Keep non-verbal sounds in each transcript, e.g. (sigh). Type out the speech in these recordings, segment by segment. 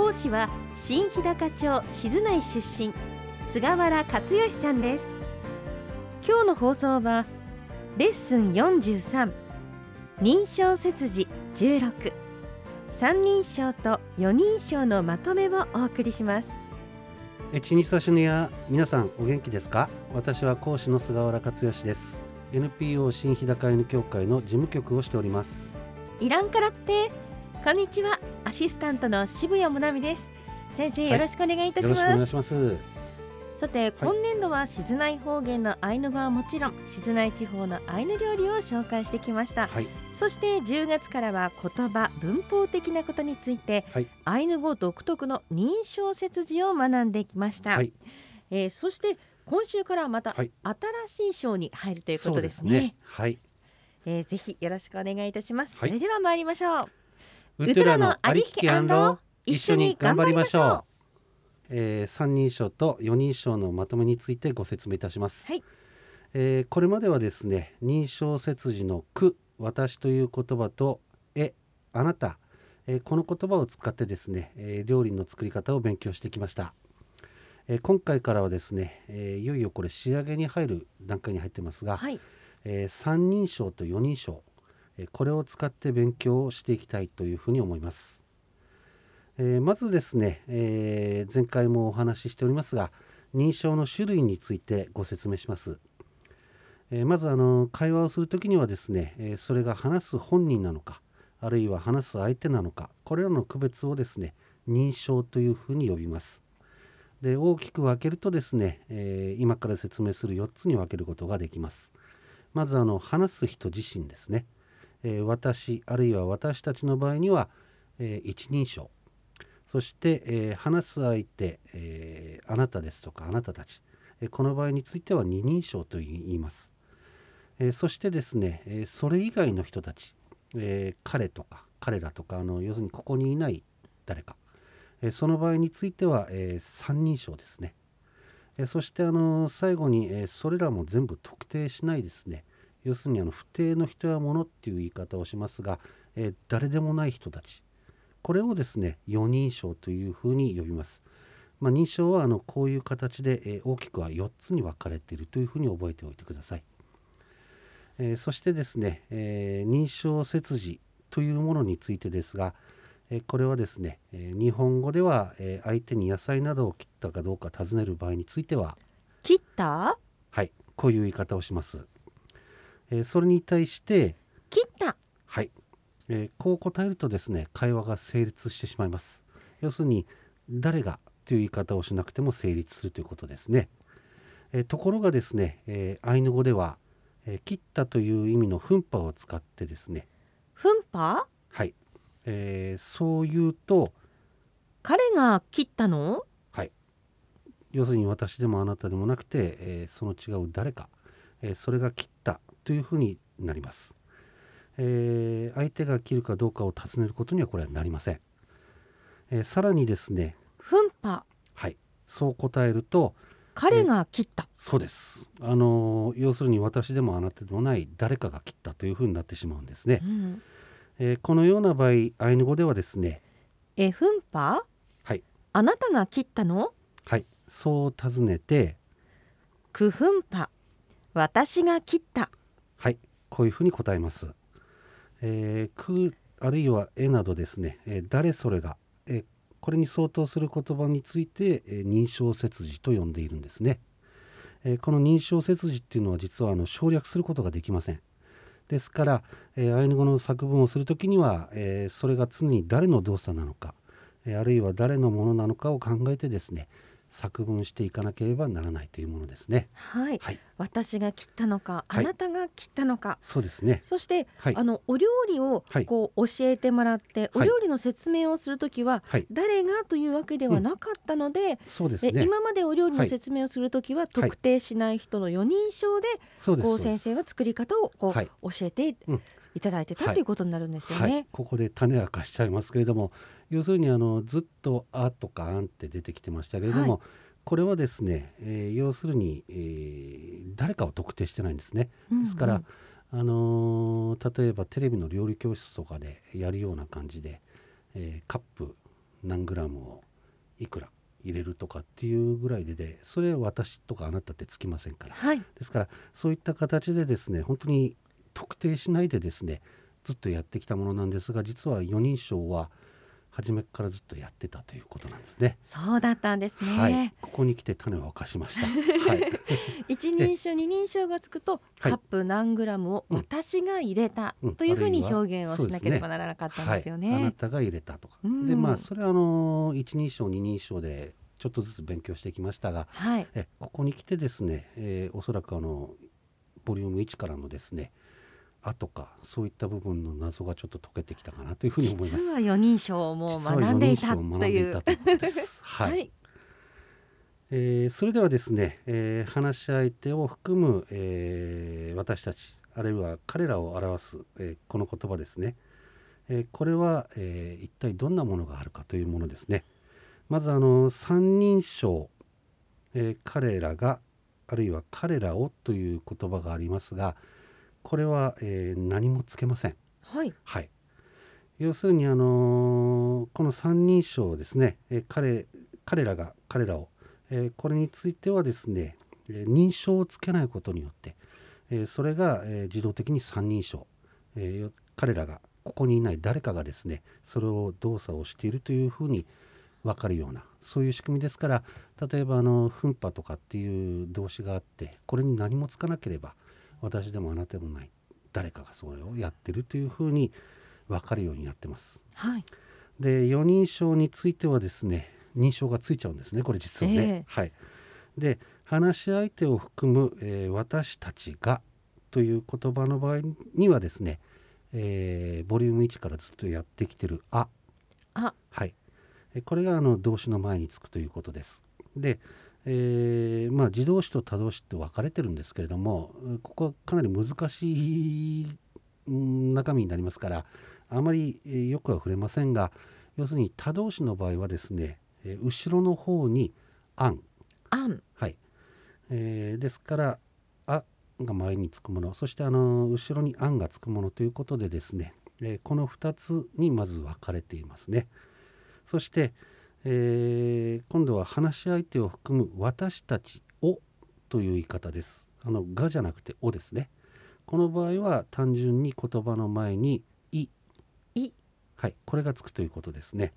講師は新日高町静内出身菅原克義さんです。今日の放送はレッスン43認証切字16三人称と四人称のまとめをお送りします。えちにさしぬや皆さんお元気ですか？私は講師の菅原克義です。NPO 新日高犬協会の事務局をしております。イランカラッペこんにちは。アシスタントの渋谷もなみです。先生、よろしくお願いいたしよろしくお願ますいします。さて、今年度は静内方言のアイヌ語はもちろん静内地方のアイヌ料理を紹介してきました。はい。そして10月からは言葉文法的なことについて、はい。アイヌ語独特の認証切字を学んできました、はい。えーそして今週からはまたはい。新しい章に入るということですね。はい。えーぜひよろしくお願いいたします、はい。それでは参りましょうウトゥラのありききアンロ一緒に頑張りましょう。う。えー、三人称と四人称のまとめについてご説明いたします、はい。えーこれまではですね認証切字の句私という言葉とえあなた、えーこの言葉を使ってですね、えー料理の作り方を勉強してきました、えー今回からはですね、えーいよいよこれ仕上げに入る段階に入ってますが、はい。えー三人称と四人称、えーこれを使って勉強をしていきたいというふうに思います。えーまずですね、えー前回もお話ししておりますが認証の種類についてご説明します。えーまずあの会話をする時にはですね、えーそれが話す本人なのかあるいは話す相手なのかこれらの区別をですね認証というふうに呼びます。で大きく分けるとですね、えー今から説明する4つに分けることができます。まずあの話す人自身ですね、えー私あるいは私たちの場合には、えー一人称。そして、えー話す相手、えーあなたですとかあなたたち、えーこの場合については二人称と言います、えーそしてですね、えーそれ以外の人たち、えー彼とか彼らとかあの要するにここにいない誰か、えーその場合については、えー三人称ですね。えーそしてあの最後に、えーそれらも全部特定しないですね。要するにあの不定の人や物っていう言い方をしますが、えー誰でもない人たちこれをですね四人称というふうに呼びます。まあ、認証はあのこういう形で、えー大きくは4つに分かれているというふうに覚えておいてください。えーそしてですね、えー認証切字というものについてですが、えーこれはですね、えー日本語では、えー相手に野菜などを切ったかどうか尋ねる場合については切った？はい、こういう言い方をします。えーそれに対して、切った。はい、えーこう答えるとですね、会話が成立してしまいます。要するに、誰がという言い方をしなくても成立するということですね。えーところがですね、えーアイヌ語では、えー切ったという意味の分派を使ってですね、分派はい、えーそう言うと、彼が切ったの？はい、要するに私でもあなたでもなくて、えーその違う誰か、えーそれが切ったというふうになります、えー相手が切るかどうかを尋ねることにはこれはなりません、えーさらにですね分派はい。そう答えると彼が切った。そうです。あのー要するに私でもあなたでもない誰かが切ったというふうになってしまうんですね。う、ん。えーこのような場合アイヌ語ではですねえ分派はい。あなたが切ったの？はい。そう尋ねてく分派私が切ったはい、こういうふうに答えます。えーくあるいは絵などですね、えー誰それが、えーこれに相当する言葉について、えー認証切字と呼んでいるんですね。えーこの認証切字っていうのは実はあの省略することができません。ですから、えーアイヌ語の作文をするときには、えーそれが常に誰の動作なのか、えーあるいは誰のものなのかを考えてですね作文していかなければならないというものですね。はい、はい、私が切ったのか、はい。あなたが切ったのか。そうですね。そして、はい。あのお料理をはい。こう教えてもらって、おはい。料理の説明をするときは、はい、誰がというわけではなかったので、えそうですね。今までお料理のはい。説明をするときは、特定しない人の4人称で。こう先生は作り方をこう、はい。教えてうんいただいてた、はい。ということになるんですよはい。ね。、ここで種明かしちゃいますけれども要するにあのずっと「あ」とか「あん」って出てきてましたけれども、これはですね、えー要するに、えー誰かを特定してないんですね。うんですから、うんあのー例えばテレビの料理教室とかでやるような感じで、えーカップ何グラムをいくら入れるとかっていうぐらいででそれ私とかあなたってつきませんから。はい、ですからそういった形でですね本当に特定しないでですねずっとやってきたものなんですが実は4人称は初めからずっとやってたということなんですね。そうだったんですね。はい、ここに来て種を明かしました。はい、(laughs) 一人称二人称がつくと、はいカップ何グラムをうん私が入れたうんというふうに表現をしなければならなかったんですよはい、あなね。たが入れたとか。うんでまあそれはあの一人称二人称でちょっとずつ勉強してきましたがはい、えここに来てですね、えーおそらくあのボリューム1からのですね「あ」とかそういった部分の謎がちょっと解けてきたかなというふうに思います。実は四人称をも学んでいたという。ということです。はい、はい、えーそれではですね、えー話し相手を含む、えー私たちあるいは彼らを表す、えーこの言葉ですね、えーこれは、えー一体どんなものがあるかというものですねまずあの三人称、えー彼らがあるいは彼らをという言葉がありますがこれは、えー何もつけません。はい、はい。要するにあのーこの三人称ですね、えー彼彼らが彼らを、えーこれについてはですね、えー認証をつけないことによって、えーそれが、えー自動的に三人称、え彼らがここにいない誰かがですねそれを動作をしているというふうに分かるようなそういう仕組みですから例えばあの奮破とかっていう動詞があってこれに何もつかなければ私でもあなたでもない。誰かがそれをやってるというふうに分かるようになってます。はい、で4人称についてはですね認証がついちゃうんですねこれ実はね。ええ。はい、で話し相手を含む、えー私たちが」という言葉の場合にはですね、えーボリューム1からずっとやってきてる「あ」あ、はい、えこれがあの動詞の前につくということです。で、えーまあ自動詞と他動詞って分かれてるんですけれどもここはかなり難しいうん中身になりますからあまり、えーよくは触れませんが要するに他動詞の場合はですね、えー後ろの方に「あん」あん、はい、えーですから「あ」が前につくものそしてあの後ろに「あん」がつくものということでですね、えーこの2つにまず分かれていますね。そして、えー今度は話し相手を含む私たちをという言い方です。あのがじゃなくておですね。この場合は単純に言葉の前にいい、はい、これがつくということですね。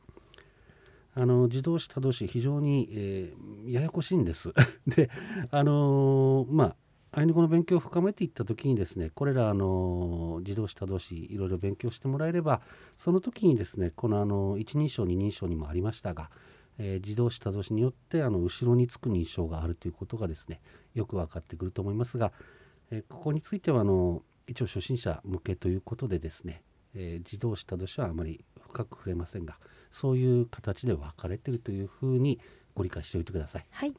あの自動詞他動詞非常に、えーややこしいんです。(laughs) で、あのーまあアイヌ語の勉強を深めていった時にですねこれらあの自動詞他動詞いろいろ勉強してもらえればその時にですねこのあの一人称二人称にもありましたが、えー自動詞他動詞によってあの後ろにつく認証があるということがですねよく分かってくると思いますが、えーここについてはあの一応初心者向けということでですね、えー自動詞他動詞はあまり深く触れませんがそういう形で分かれているというふうにご理解しておいてください。はい、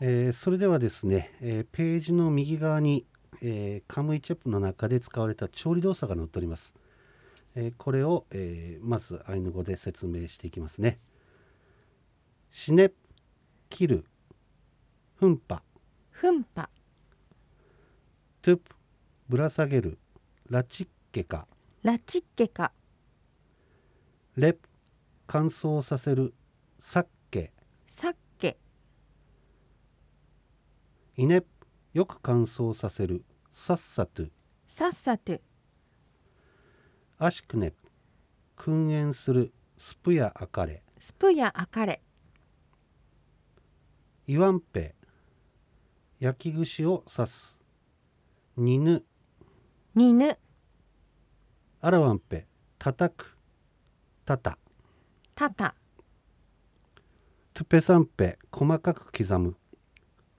えーそれではですね、えーページの右側に、えーカムイチェップの中で使われた調理動作が載っております。えーこれを、えーまずアイヌ語で説明していきますね。死ね、切る、奮破、ふんぱ、トゥプ、ぶら下げる、ラチッケカ、ラチッケカ、レプ、乾燥させる、サッケ、サッケ、イネプ、よく乾燥させる、サッサトゥ、さっさと、アシクネプ、訓練する、スプヤアカレ、スプヤアカレ、イワンペ焼き串を刺す。ニヌニヌ、アラワンペ叩く。タタタタトゥペサンペ細かく刻む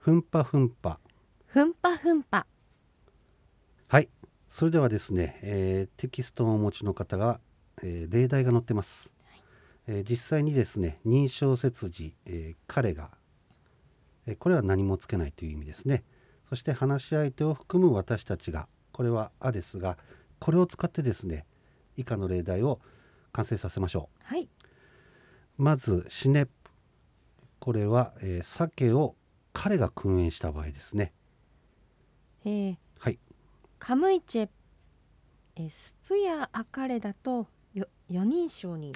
フンパフンパフンパフンパはい。それではですね、えーテキストをお持ちの方が、えー例題が載ってます、えー実際にですね認証切字、えー彼が、えーこれは何もつけないという意味ですね。そして話し相手を含む私たちがこれは「あ」ですがこれを使ってですね以下の例題を完成させましょう。はい。まずシネップ。これは、えー鮭を彼が訓練した場合ですね。えー、はい。カムイチェえースプヤアカレだとよ四人称に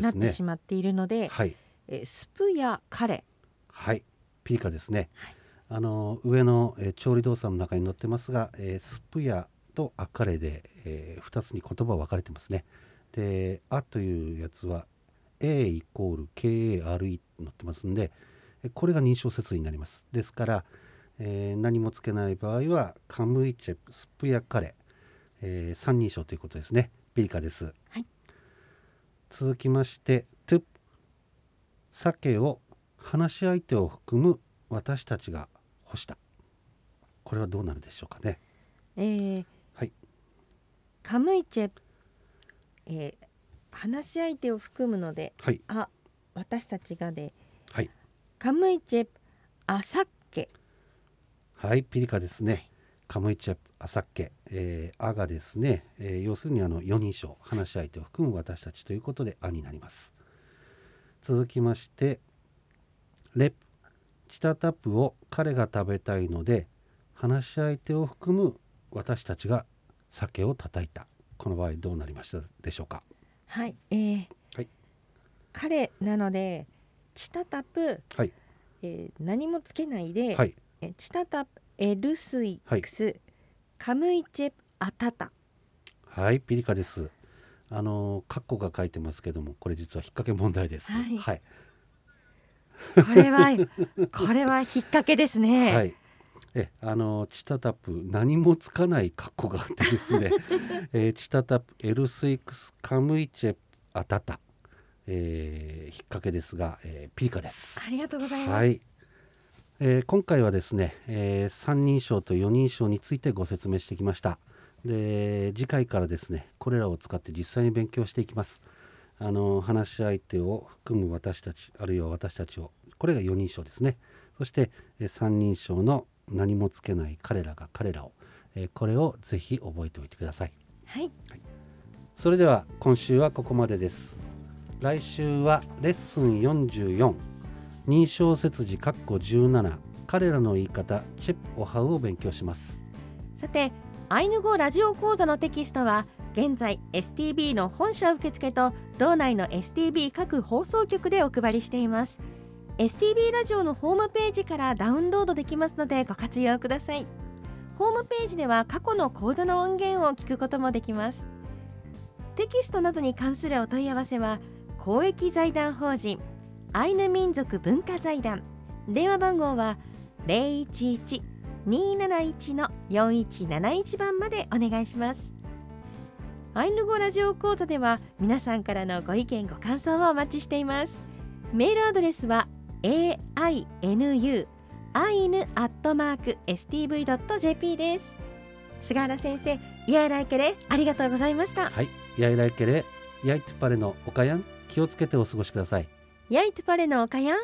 なってしまっているので、はいえースプヤカレ。はい。ピリカですね、あの上の、えー調理動作の中に載ってますが、えースプヤとアカレで、え2つに言葉分かれてますね。で「あ」というやつは A イコール KARE 載ってますんでえこれが認証説になります。ですから、えー何もつけない場合はカムイチェスプヤカレ、えー三人称ということですね。ピリカです、はい。続きましてトゥッ鮭を話し相手を含む私たちが干した。これはどうなるでしょうかね。えーはい。カムイチェ、えー話し相手を含むのではい。あ私たちがで。はいカムイチェアサッケはいピリカですね。カムイチェアサッケ、えー、アがですね、えー要するにあの4人称話し相手を含む私たちということでアになります。続きましてレプ。チタタプを彼が食べたいので話し相手を含む私たちが酒を叩いた。この場合どうなりましたでしょうか？はい、えー。はい。彼なのでチタタプ、はい。えー何もつけないで、はい。えチタタプエルスイクス、カムイチェアタタ。はい、ピリカです。あのカッコが書いてますけども、これ実は引っ掛け問題です。はい。はい、これは (laughs) これは引っ掛けですね、はい。え、あのチタタプ何もつかないカッコがあってですね。(laughs) えーチタタプエルスイクスカムイチェアタタ、えー、引っ掛けですが、えーピリカです。ありがとうございます、はい。えー今回はですね、えー三人称と四人称についてご説明してきました。で次回からですねこれらを使って実際に勉強していきます。あの話し相手を含む私たちあるいは私たちをこれが四人称ですね。そして、えー三人称の何もつけない彼らが彼らを、えーこれをぜひ覚えておいてください。はい、それでは今週はここまでです。来週はレッスン44認証切字括弧17彼らの言い方チェプオハウを勉強します。さてアイヌ語ラジオ講座のテキストは現在 STB の本社受付と道内の STB 各放送局でお配りしています。STB ラジオのホームページからダウンロードできますのでご活用ください。ホームページでは過去の講座の音源を聞くこともできます。テキストなどに関するお問い合わせは公益財団法人アイヌ民族文化財団。電話番号は011 271の4171番までお願いします。アイヌ語ラジオ講座では皆さんからのご意見ご感想をお待ちしています。メールアドレスは ainu アイヌアットマーク stv.jp です。菅原先生イヤイライケレありがとうございました。はい、やいらいけれ、やいてパレのおかやん。気をつけてお過ごしください。ヤイトパレのおかやん